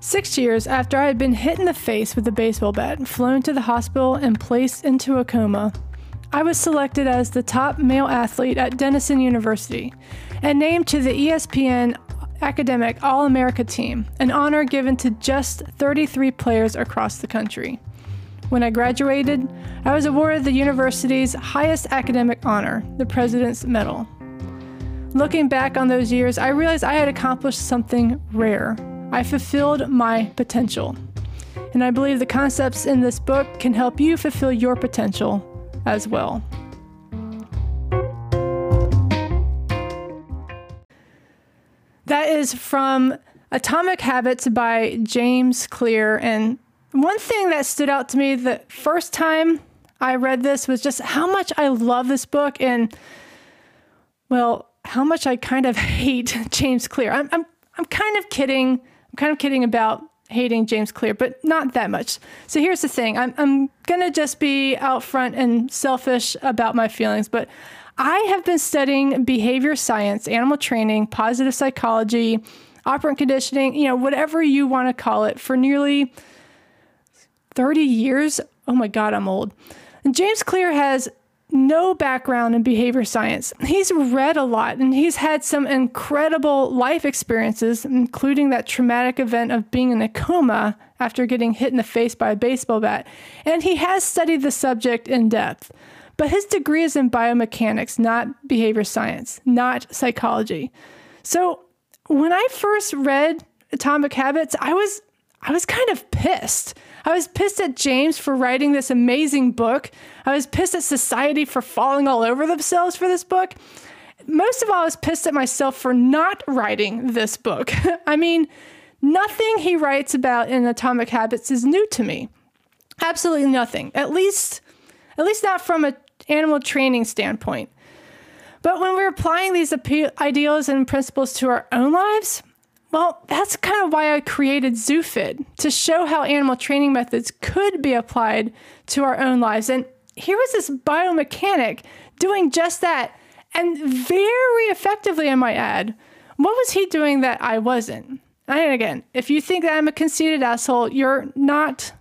Six years after I had been hit in the face with a baseball bat, flown to the hospital, and placed into a coma, I was selected as the top male athlete at Denison University and named to the ESPN Academic All America team, an honor given to just 33 players across the country. When I graduated, I was awarded the university's highest academic honor, the President's Medal. Looking back on those years, I realized I had accomplished something rare. I fulfilled my potential. And I believe the concepts in this book can help you fulfill your potential as well. That is from Atomic Habits by James Clear. And one thing that stood out to me the first time I read this was just how much I love this book and, well, how much I kind of hate James Clear. I'm, I'm, I'm kind of kidding. I'm kind of kidding about hating James Clear, but not that much. So here's the thing I'm, I'm going to just be out front and selfish about my feelings, but I have been studying behavior science, animal training, positive psychology, operant conditioning, you know, whatever you want to call it, for nearly 30 years. Oh my God, I'm old. And James Clear has no background in behavior science. He's read a lot and he's had some incredible life experiences, including that traumatic event of being in a coma after getting hit in the face by a baseball bat. And he has studied the subject in depth. But his degree is in biomechanics, not behavior science, not psychology. So when I first read Atomic Habits, I was I was kind of pissed. I was pissed at James for writing this amazing book. I was pissed at society for falling all over themselves for this book. Most of all, I was pissed at myself for not writing this book. I mean, nothing he writes about in Atomic Habits is new to me. Absolutely nothing. At least at least not from an animal training standpoint. But when we're applying these ideals and principles to our own lives, well, that's kind of why I created ZooFit to show how animal training methods could be applied to our own lives. And here was this biomechanic doing just that, and very effectively, I might add. What was he doing that I wasn't? And again, if you think that I'm a conceited asshole, you're not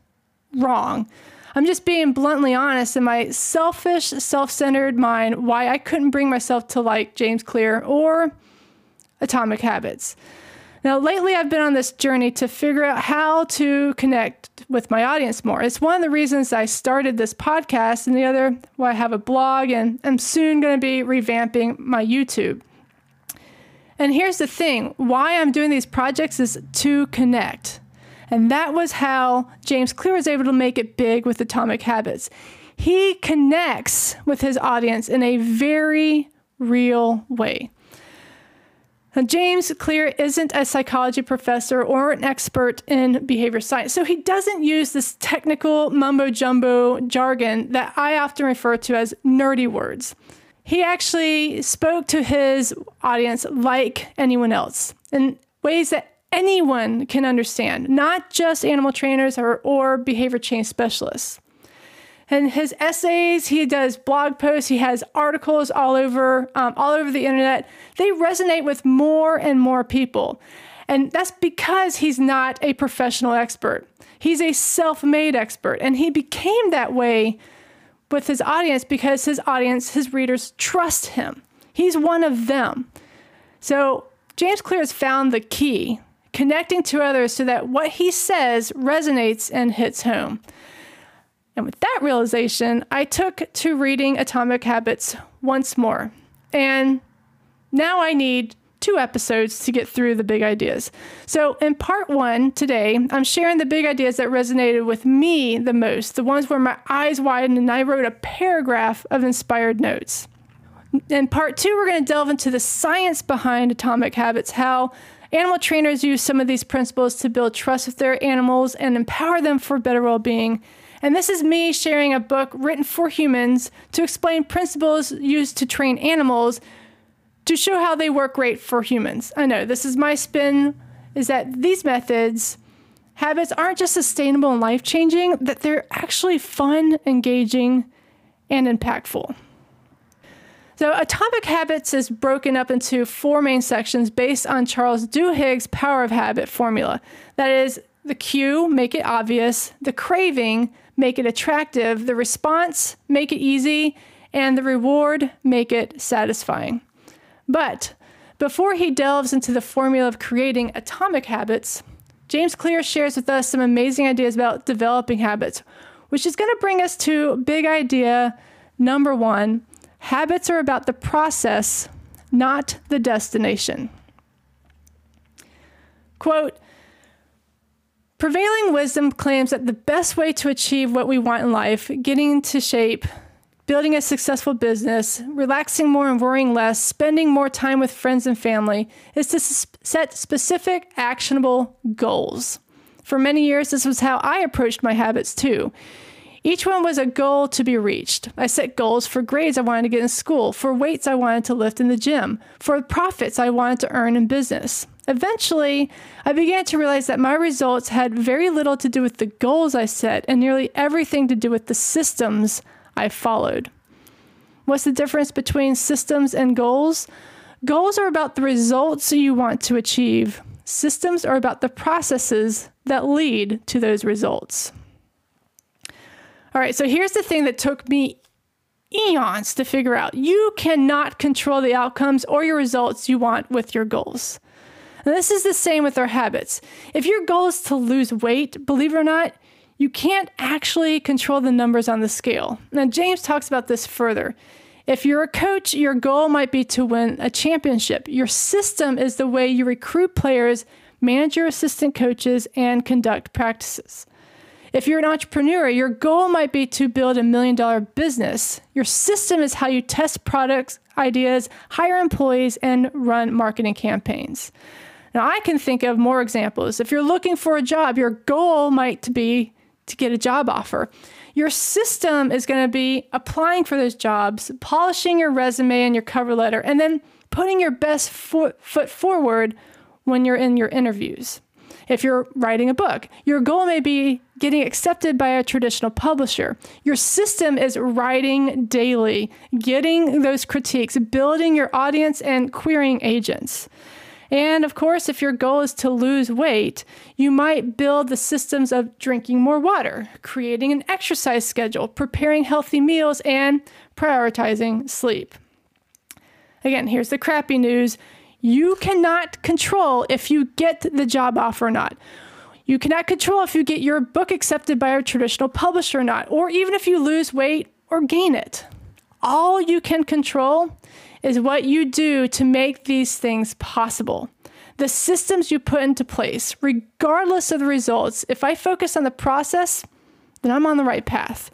wrong. I'm just being bluntly honest in my selfish, self centered mind why I couldn't bring myself to like James Clear or Atomic Habits. Now, lately, I've been on this journey to figure out how to connect with my audience more. It's one of the reasons I started this podcast, and the other, why I have a blog, and I'm soon going to be revamping my YouTube. And here's the thing why I'm doing these projects is to connect. And that was how James Clear was able to make it big with Atomic Habits. He connects with his audience in a very real way. James Clear isn't a psychology professor or an expert in behavior science, so he doesn't use this technical mumbo jumbo jargon that I often refer to as nerdy words. He actually spoke to his audience like anyone else in ways that anyone can understand, not just animal trainers or, or behavior change specialists. And his essays, he does blog posts, he has articles all over, um, all over the internet. They resonate with more and more people. And that's because he's not a professional expert. He's a self made expert. And he became that way with his audience because his audience, his readers, trust him. He's one of them. So James Clear has found the key connecting to others so that what he says resonates and hits home. And with that realization, I took to reading Atomic Habits once more. And now I need two episodes to get through the big ideas. So, in part one today, I'm sharing the big ideas that resonated with me the most, the ones where my eyes widened and I wrote a paragraph of inspired notes. In part two, we're going to delve into the science behind atomic habits, how Animal trainers use some of these principles to build trust with their animals and empower them for better well being. And this is me sharing a book written for humans to explain principles used to train animals to show how they work great for humans. I know this is my spin is that these methods, habits aren't just sustainable and life changing, that they're actually fun, engaging, and impactful. So, Atomic Habits is broken up into four main sections based on Charles Duhigg's Power of Habit formula. That is, the cue, make it obvious, the craving, make it attractive, the response, make it easy, and the reward, make it satisfying. But before he delves into the formula of creating atomic habits, James Clear shares with us some amazing ideas about developing habits, which is going to bring us to big idea number one habits are about the process, not the destination. Quote, Prevailing wisdom claims that the best way to achieve what we want in life, getting into shape, building a successful business, relaxing more and worrying less, spending more time with friends and family, is to set specific, actionable goals. For many years, this was how I approached my habits too. Each one was a goal to be reached. I set goals for grades I wanted to get in school, for weights I wanted to lift in the gym, for profits I wanted to earn in business. Eventually, I began to realize that my results had very little to do with the goals I set and nearly everything to do with the systems I followed. What's the difference between systems and goals? Goals are about the results you want to achieve. Systems are about the processes that lead to those results. All right, so here's the thing that took me eons to figure out. You cannot control the outcomes or your results you want with your goals. And this is the same with our habits. If your goal is to lose weight, believe it or not, you can't actually control the numbers on the scale. Now, James talks about this further. If you're a coach, your goal might be to win a championship. Your system is the way you recruit players, manage your assistant coaches, and conduct practices. If you're an entrepreneur, your goal might be to build a million dollar business. Your system is how you test products, ideas, hire employees, and run marketing campaigns. Now, I can think of more examples. If you're looking for a job, your goal might be to get a job offer. Your system is going to be applying for those jobs, polishing your resume and your cover letter, and then putting your best foot, foot forward when you're in your interviews. If you're writing a book, your goal may be getting accepted by a traditional publisher. Your system is writing daily, getting those critiques, building your audience, and querying agents. And of course, if your goal is to lose weight, you might build the systems of drinking more water, creating an exercise schedule, preparing healthy meals, and prioritizing sleep. Again, here's the crappy news you cannot control if you get the job offer or not. You cannot control if you get your book accepted by a traditional publisher or not, or even if you lose weight or gain it. All you can control is what you do to make these things possible. The systems you put into place, regardless of the results. If I focus on the process, then I'm on the right path.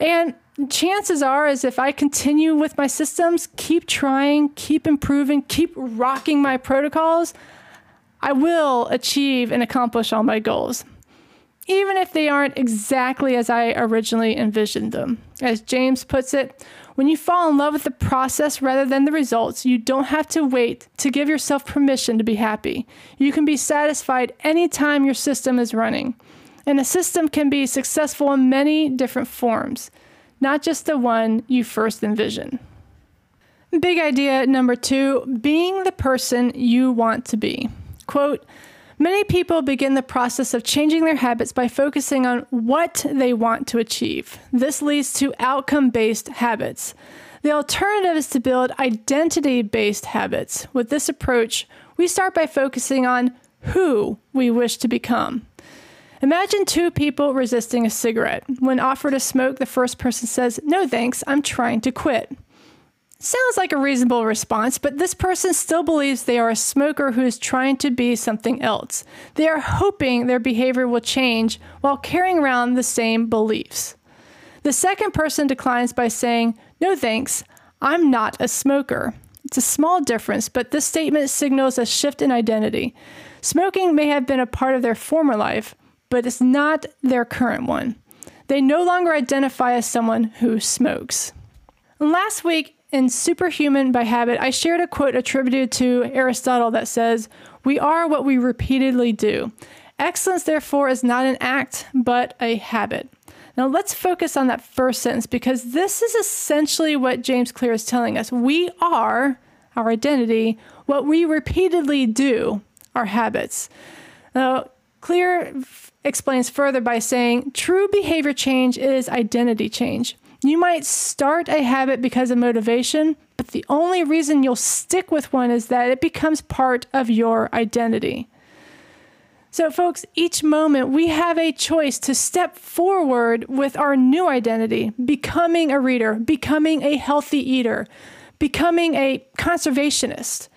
And chances are is if I continue with my systems, keep trying, keep improving, keep rocking my protocols, I will achieve and accomplish all my goals. Even if they aren't exactly as I originally envisioned them. As James puts it, when you fall in love with the process rather than the results, you don't have to wait to give yourself permission to be happy. You can be satisfied anytime your system is running. And a system can be successful in many different forms, not just the one you first envision. Big idea number two being the person you want to be. Quote, Many people begin the process of changing their habits by focusing on what they want to achieve. This leads to outcome based habits. The alternative is to build identity based habits. With this approach, we start by focusing on who we wish to become. Imagine two people resisting a cigarette. When offered a smoke, the first person says, No thanks, I'm trying to quit. Sounds like a reasonable response, but this person still believes they are a smoker who is trying to be something else. They are hoping their behavior will change while carrying around the same beliefs. The second person declines by saying, No thanks, I'm not a smoker. It's a small difference, but this statement signals a shift in identity. Smoking may have been a part of their former life, but it's not their current one. They no longer identify as someone who smokes. Last week, in Superhuman by Habit, I shared a quote attributed to Aristotle that says, We are what we repeatedly do. Excellence, therefore, is not an act, but a habit. Now, let's focus on that first sentence because this is essentially what James Clear is telling us. We are our identity, what we repeatedly do, our habits. Now, Clear explains further by saying true behavior change is identity change. You might start a habit because of motivation, but the only reason you'll stick with one is that it becomes part of your identity. So, folks, each moment we have a choice to step forward with our new identity, becoming a reader, becoming a healthy eater, becoming a conservationist.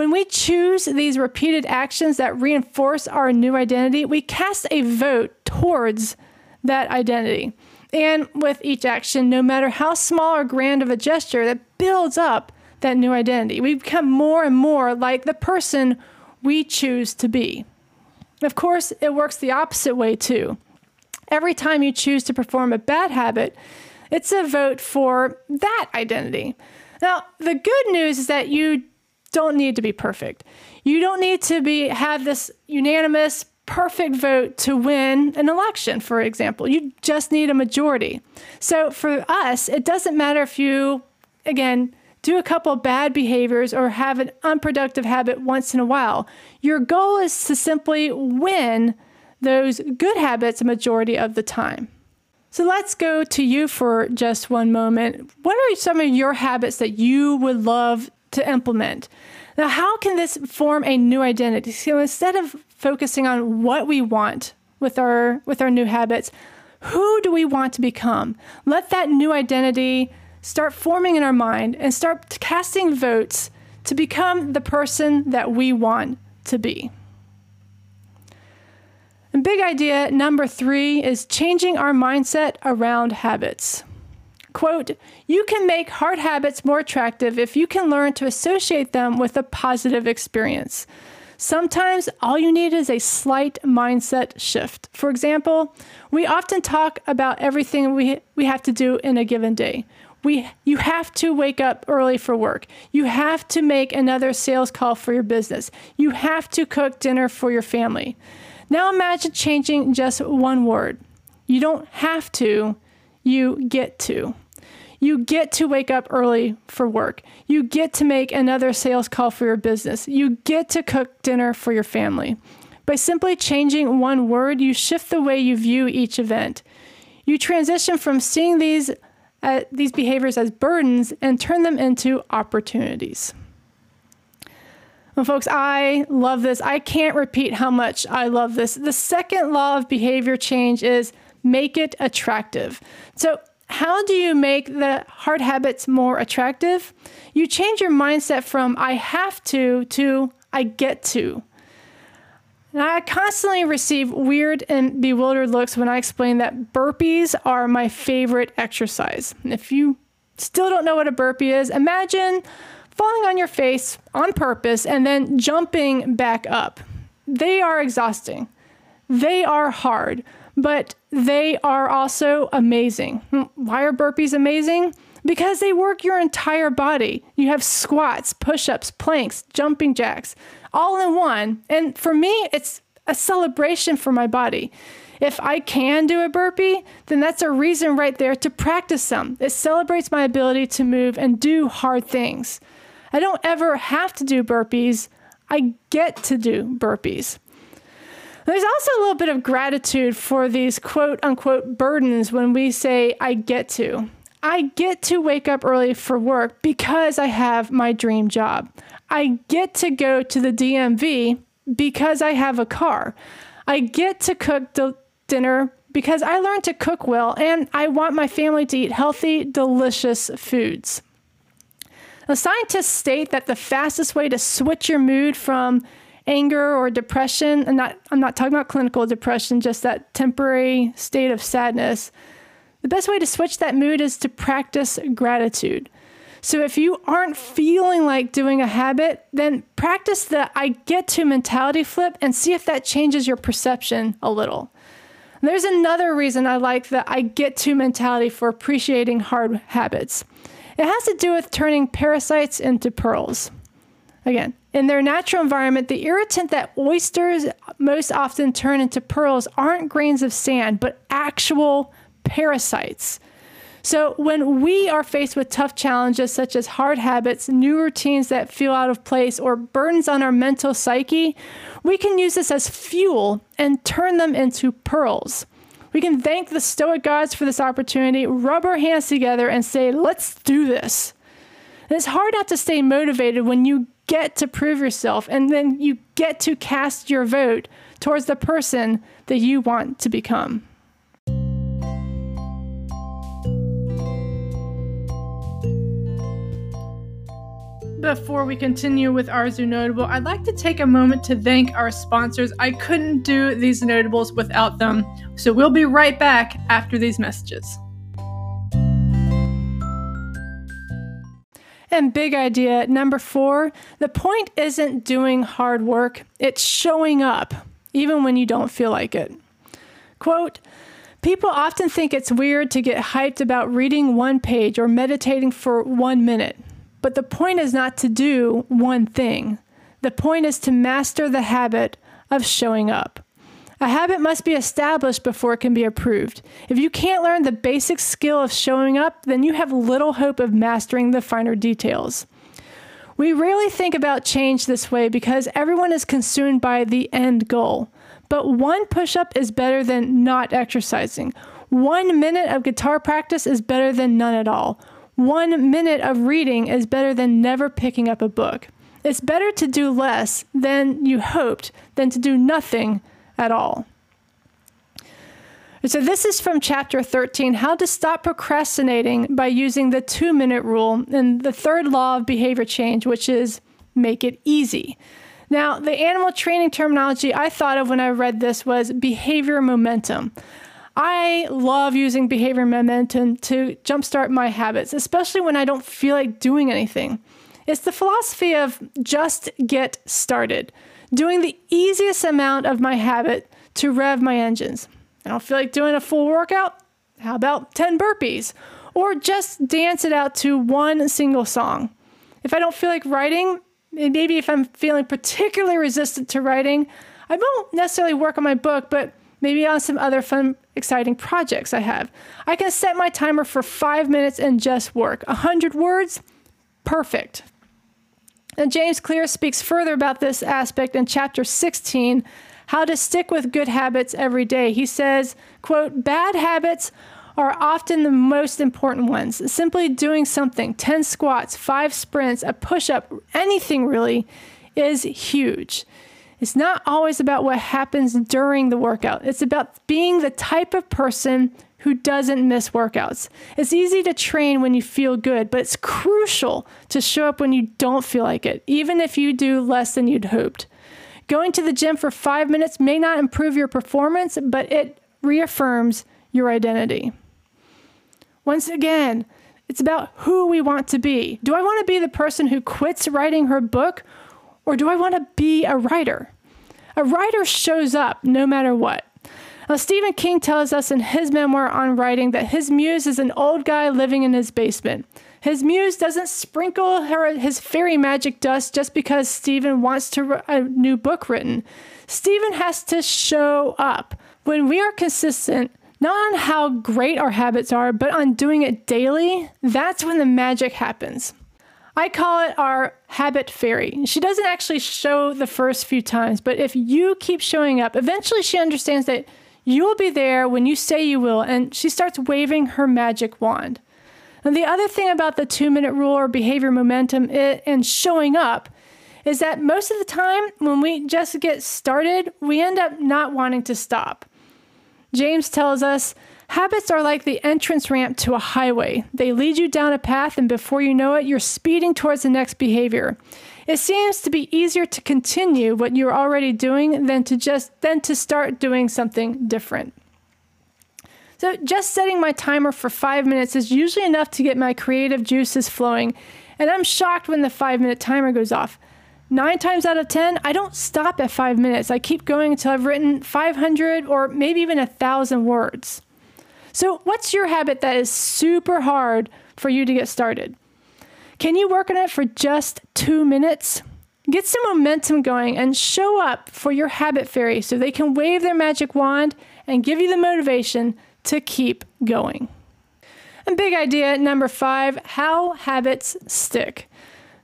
When we choose these repeated actions that reinforce our new identity, we cast a vote towards that identity. And with each action, no matter how small or grand of a gesture, that builds up that new identity. We become more and more like the person we choose to be. Of course, it works the opposite way too. Every time you choose to perform a bad habit, it's a vote for that identity. Now, the good news is that you don't need to be perfect. You don't need to be have this unanimous perfect vote to win an election, for example. You just need a majority. So for us, it doesn't matter if you, again, do a couple bad behaviors or have an unproductive habit once in a while. Your goal is to simply win those good habits a majority of the time. So let's go to you for just one moment. What are some of your habits that you would love to implement? Now, how can this form a new identity? So instead of focusing on what we want with our with our new habits, who do we want to become? Let that new identity start forming in our mind and start casting votes to become the person that we want to be. And big idea number three is changing our mindset around habits. Quote, you can make hard habits more attractive if you can learn to associate them with a positive experience. Sometimes all you need is a slight mindset shift. For example, we often talk about everything we, we have to do in a given day. We, you have to wake up early for work. You have to make another sales call for your business. You have to cook dinner for your family. Now imagine changing just one word. You don't have to, you get to. You get to wake up early for work. You get to make another sales call for your business. You get to cook dinner for your family. By simply changing one word, you shift the way you view each event. You transition from seeing these, uh, these behaviors as burdens and turn them into opportunities. Well, folks, I love this. I can't repeat how much I love this. The second law of behavior change is make it attractive. So, how do you make the hard habits more attractive? You change your mindset from I have to to I get to. Now, I constantly receive weird and bewildered looks when I explain that burpees are my favorite exercise. If you still don't know what a burpee is, imagine falling on your face on purpose and then jumping back up. They are exhausting. They are hard but they are also amazing. Hmm, why are burpees amazing? Because they work your entire body. You have squats, push ups, planks, jumping jacks, all in one. And for me, it's a celebration for my body. If I can do a burpee, then that's a reason right there to practice them. It celebrates my ability to move and do hard things. I don't ever have to do burpees, I get to do burpees. There's also a little bit of gratitude for these quote unquote burdens when we say, I get to. I get to wake up early for work because I have my dream job. I get to go to the DMV because I have a car. I get to cook dinner because I learned to cook well and I want my family to eat healthy, delicious foods. Now, scientists state that the fastest way to switch your mood from anger or depression, and not, I'm not talking about clinical depression, just that temporary state of sadness, the best way to switch that mood is to practice gratitude. So if you aren't feeling like doing a habit, then practice the I get to mentality flip and see if that changes your perception a little. There's another reason I like the I get to mentality for appreciating hard habits. It has to do with turning parasites into pearls. Again, in their natural environment, the irritant that oysters most often turn into pearls aren't grains of sand, but actual parasites. So, when we are faced with tough challenges such as hard habits, new routines that feel out of place, or burdens on our mental psyche, we can use this as fuel and turn them into pearls. We can thank the Stoic gods for this opportunity, rub our hands together, and say, let's do this. And it's hard not to stay motivated when you get to prove yourself and then you get to cast your vote towards the person that you want to become. Before we continue with our Zoo Notable, I'd like to take a moment to thank our sponsors. I couldn't do these notables without them, so we'll be right back after these messages. And big idea number four the point isn't doing hard work, it's showing up, even when you don't feel like it. Quote, People often think it's weird to get hyped about reading one page or meditating for one minute. But the point is not to do one thing. The point is to master the habit of showing up. A habit must be established before it can be approved. If you can't learn the basic skill of showing up, then you have little hope of mastering the finer details. We rarely think about change this way because everyone is consumed by the end goal. But one push up is better than not exercising. One minute of guitar practice is better than none at all. One minute of reading is better than never picking up a book. It's better to do less than you hoped than to do nothing at all. So, this is from chapter 13 How to Stop Procrastinating by Using the Two Minute Rule and the third law of behavior change, which is make it easy. Now, the animal training terminology I thought of when I read this was behavior momentum. I love using behavior momentum to jumpstart my habits, especially when I don't feel like doing anything. It's the philosophy of just get started, doing the easiest amount of my habit to rev my engines. I don't feel like doing a full workout? How about 10 burpees? Or just dance it out to one single song. If I don't feel like writing, maybe if I'm feeling particularly resistant to writing, I won't necessarily work on my book, but maybe on some other fun, exciting projects I have. I can set my timer for five minutes and just work. A hundred words, perfect. And James Clear speaks further about this aspect in chapter 16, how to stick with good habits every day. He says, quote, bad habits are often the most important ones. Simply doing something, 10 squats, 5 sprints, a push-up, anything really is huge. It's not always about what happens during the workout. It's about being the type of person who doesn't miss workouts. It's easy to train when you feel good, but it's crucial to show up when you don't feel like it, even if you do less than you'd hoped. Going to the gym for five minutes may not improve your performance, but it reaffirms your identity. Once again, it's about who we want to be. Do I want to be the person who quits writing her book or do I want to be a writer? A writer shows up no matter what. Now, Stephen King tells us in his memoir on writing that his muse is an old guy living in his basement. His muse doesn't sprinkle her, his fairy magic dust just because Stephen wants to a new book written. Stephen has to show up. When we are consistent, not on how great our habits are, but on doing it daily, that's when the magic happens. I call it our habit fairy. She doesn't actually show the first few times, but if you keep showing up, eventually she understands that you will be there when you say you will, and she starts waving her magic wand. And the other thing about the two minute rule or behavior momentum it, and showing up is that most of the time when we just get started, we end up not wanting to stop. James tells us Habits are like the entrance ramp to a highway. They lead you down a path, and before you know it, you're speeding towards the next behavior. It seems to be easier to continue what you're already doing than to just than to start doing something different. So just setting my timer for 5 minutes is usually enough to get my creative juices flowing, and I'm shocked when the 5-minute timer goes off. 9 times out of 10, I don't stop at 5 minutes. I keep going until I've written 500 or maybe even a 1000 words. So, what's your habit that is super hard for you to get started? Can you work on it for just two minutes? Get some momentum going and show up for your habit fairy so they can wave their magic wand and give you the motivation to keep going. And big idea number five how habits stick.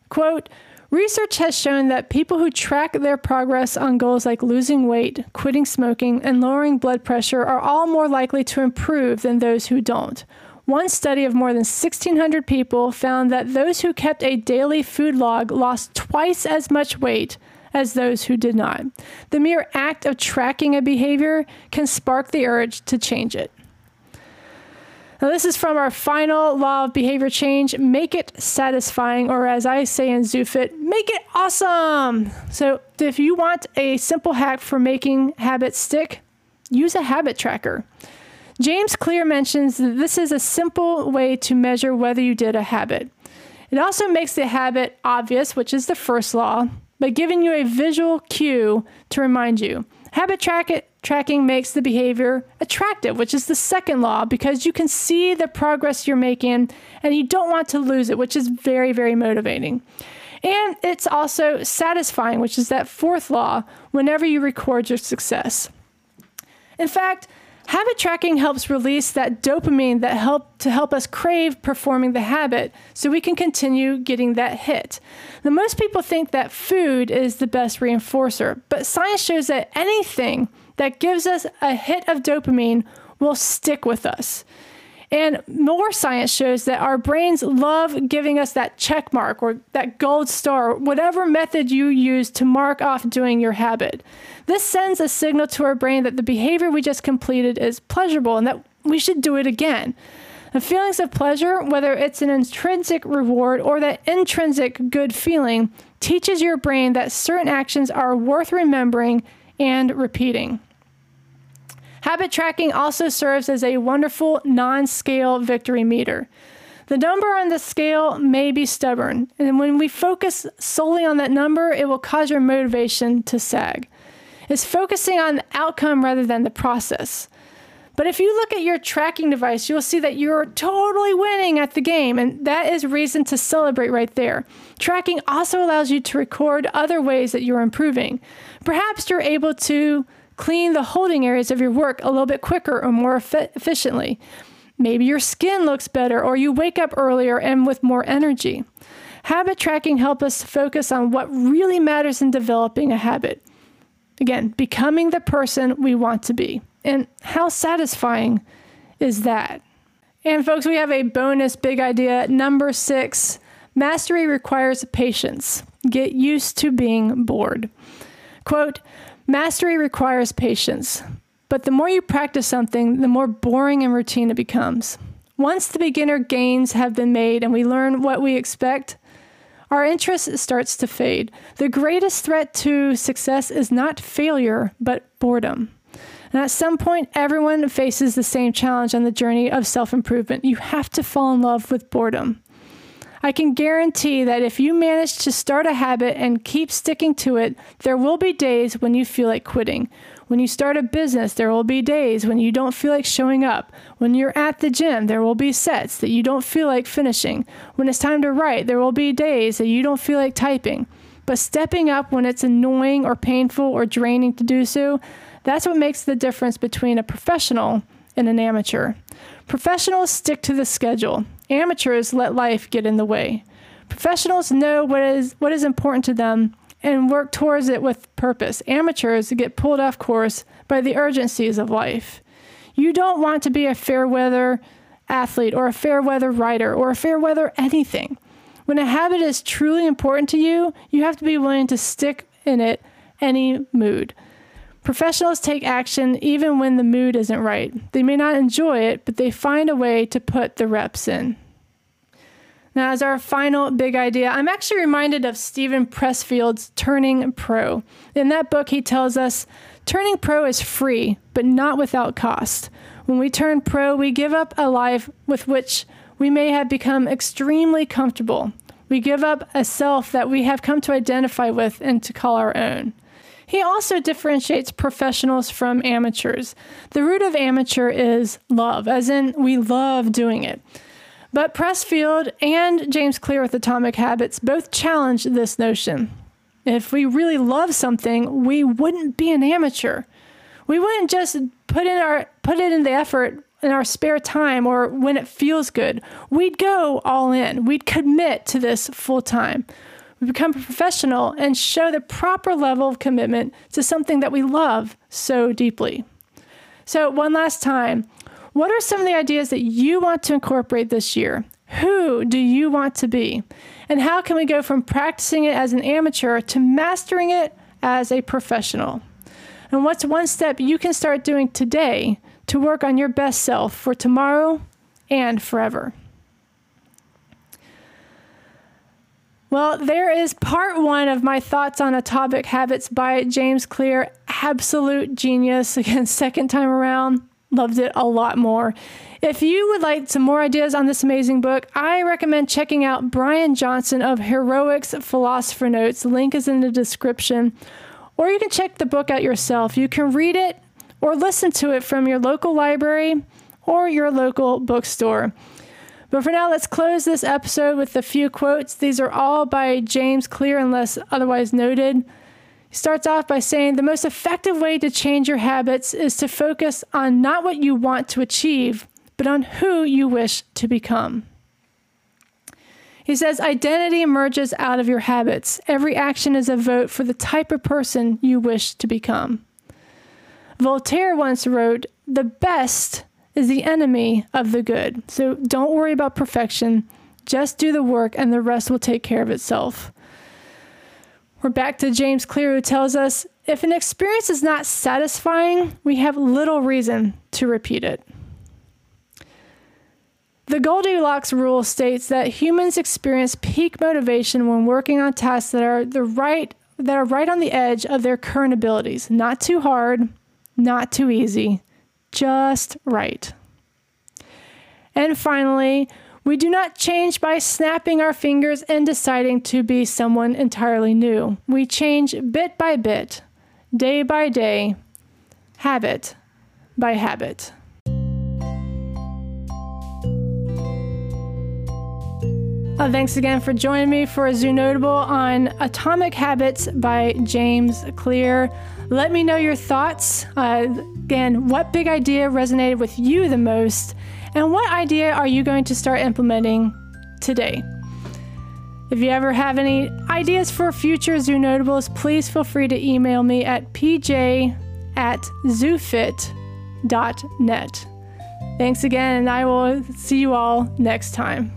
Quote, Research has shown that people who track their progress on goals like losing weight, quitting smoking, and lowering blood pressure are all more likely to improve than those who don't. One study of more than 1,600 people found that those who kept a daily food log lost twice as much weight as those who did not. The mere act of tracking a behavior can spark the urge to change it. Now, this is from our final law of behavior change make it satisfying, or as I say in ZooFit, make it awesome. So, if you want a simple hack for making habits stick, use a habit tracker. James Clear mentions that this is a simple way to measure whether you did a habit. It also makes the habit obvious, which is the first law, by giving you a visual cue to remind you. Habit track it, tracking makes the behavior attractive, which is the second law, because you can see the progress you're making and you don't want to lose it, which is very, very motivating. And it's also satisfying, which is that fourth law, whenever you record your success. In fact, Habit tracking helps release that dopamine that help to help us crave performing the habit so we can continue getting that hit. Now most people think that food is the best reinforcer, but science shows that anything that gives us a hit of dopamine will stick with us. And more science shows that our brains love giving us that check mark or that gold star, whatever method you use to mark off doing your habit. This sends a signal to our brain that the behavior we just completed is pleasurable and that we should do it again. The feelings of pleasure, whether it's an intrinsic reward or that intrinsic good feeling, teaches your brain that certain actions are worth remembering and repeating. Habit tracking also serves as a wonderful non scale victory meter. The number on the scale may be stubborn, and when we focus solely on that number, it will cause your motivation to sag. It's focusing on the outcome rather than the process. But if you look at your tracking device, you'll see that you're totally winning at the game, and that is reason to celebrate right there. Tracking also allows you to record other ways that you're improving. Perhaps you're able to clean the holding areas of your work a little bit quicker or more efficiently. Maybe your skin looks better or you wake up earlier and with more energy. Habit tracking helps us focus on what really matters in developing a habit. Again, becoming the person we want to be. And how satisfying is that? And folks, we have a bonus big idea. Number six mastery requires patience. Get used to being bored. Quote, Mastery requires patience, but the more you practice something, the more boring and routine it becomes. Once the beginner gains have been made and we learn what we expect, our interest starts to fade. The greatest threat to success is not failure, but boredom. And at some point, everyone faces the same challenge on the journey of self improvement. You have to fall in love with boredom. I can guarantee that if you manage to start a habit and keep sticking to it, there will be days when you feel like quitting. When you start a business, there will be days when you don't feel like showing up. When you're at the gym, there will be sets that you don't feel like finishing. When it's time to write, there will be days that you don't feel like typing. But stepping up when it's annoying or painful or draining to do so, that's what makes the difference between a professional and an amateur. Professionals stick to the schedule. Amateurs let life get in the way. Professionals know what is what is important to them and work towards it with purpose. Amateurs get pulled off course by the urgencies of life. You don't want to be a fair weather athlete or a fair weather writer or a fair weather anything. When a habit is truly important to you, you have to be willing to stick in it any mood. Professionals take action even when the mood isn't right. They may not enjoy it, but they find a way to put the reps in. Now, as our final big idea, I'm actually reminded of Steven Pressfield's Turning Pro. In that book, he tells us turning pro is free, but not without cost. When we turn pro, we give up a life with which we may have become extremely comfortable. We give up a self that we have come to identify with and to call our own. He also differentiates professionals from amateurs. The root of amateur is love, as in we love doing it. But Pressfield and James Clear with Atomic Habits both challenge this notion. If we really love something, we wouldn't be an amateur. We wouldn't just put in our put it in the effort in our spare time or when it feels good, we'd go all in. We'd commit to this full time. We become a professional and show the proper level of commitment to something that we love so deeply. So, one last time, what are some of the ideas that you want to incorporate this year? Who do you want to be? And how can we go from practicing it as an amateur to mastering it as a professional? And what's one step you can start doing today to work on your best self for tomorrow and forever? Well, there is part one of my thoughts on Atomic Habits by James Clear. Absolute genius. Again, second time around, loved it a lot more. If you would like some more ideas on this amazing book, I recommend checking out Brian Johnson of Heroics Philosopher Notes. Link is in the description. Or you can check the book out yourself. You can read it or listen to it from your local library or your local bookstore. But for now, let's close this episode with a few quotes. These are all by James Clear, unless otherwise noted. He starts off by saying the most effective way to change your habits is to focus on not what you want to achieve, but on who you wish to become. He says identity emerges out of your habits. Every action is a vote for the type of person you wish to become. Voltaire once wrote, The best is the enemy of the good. So don't worry about perfection. Just do the work, and the rest will take care of itself. We're back to James Clear, who tells us if an experience is not satisfying, we have little reason to repeat it. The Goldilocks rule states that humans experience peak motivation when working on tasks that are the right that are right on the edge of their current abilities. Not too hard, not too easy, just right. And finally, we do not change by snapping our fingers and deciding to be someone entirely new. We change bit by bit, day by day, habit by habit. Uh, thanks again for joining me for a Zoo Notable on Atomic Habits by James Clear. Let me know your thoughts. Uh, again, what big idea resonated with you the most, and what idea are you going to start implementing today? If you ever have any ideas for future Zoo Notables, please feel free to email me at pj at zoofit.net. Thanks again, and I will see you all next time.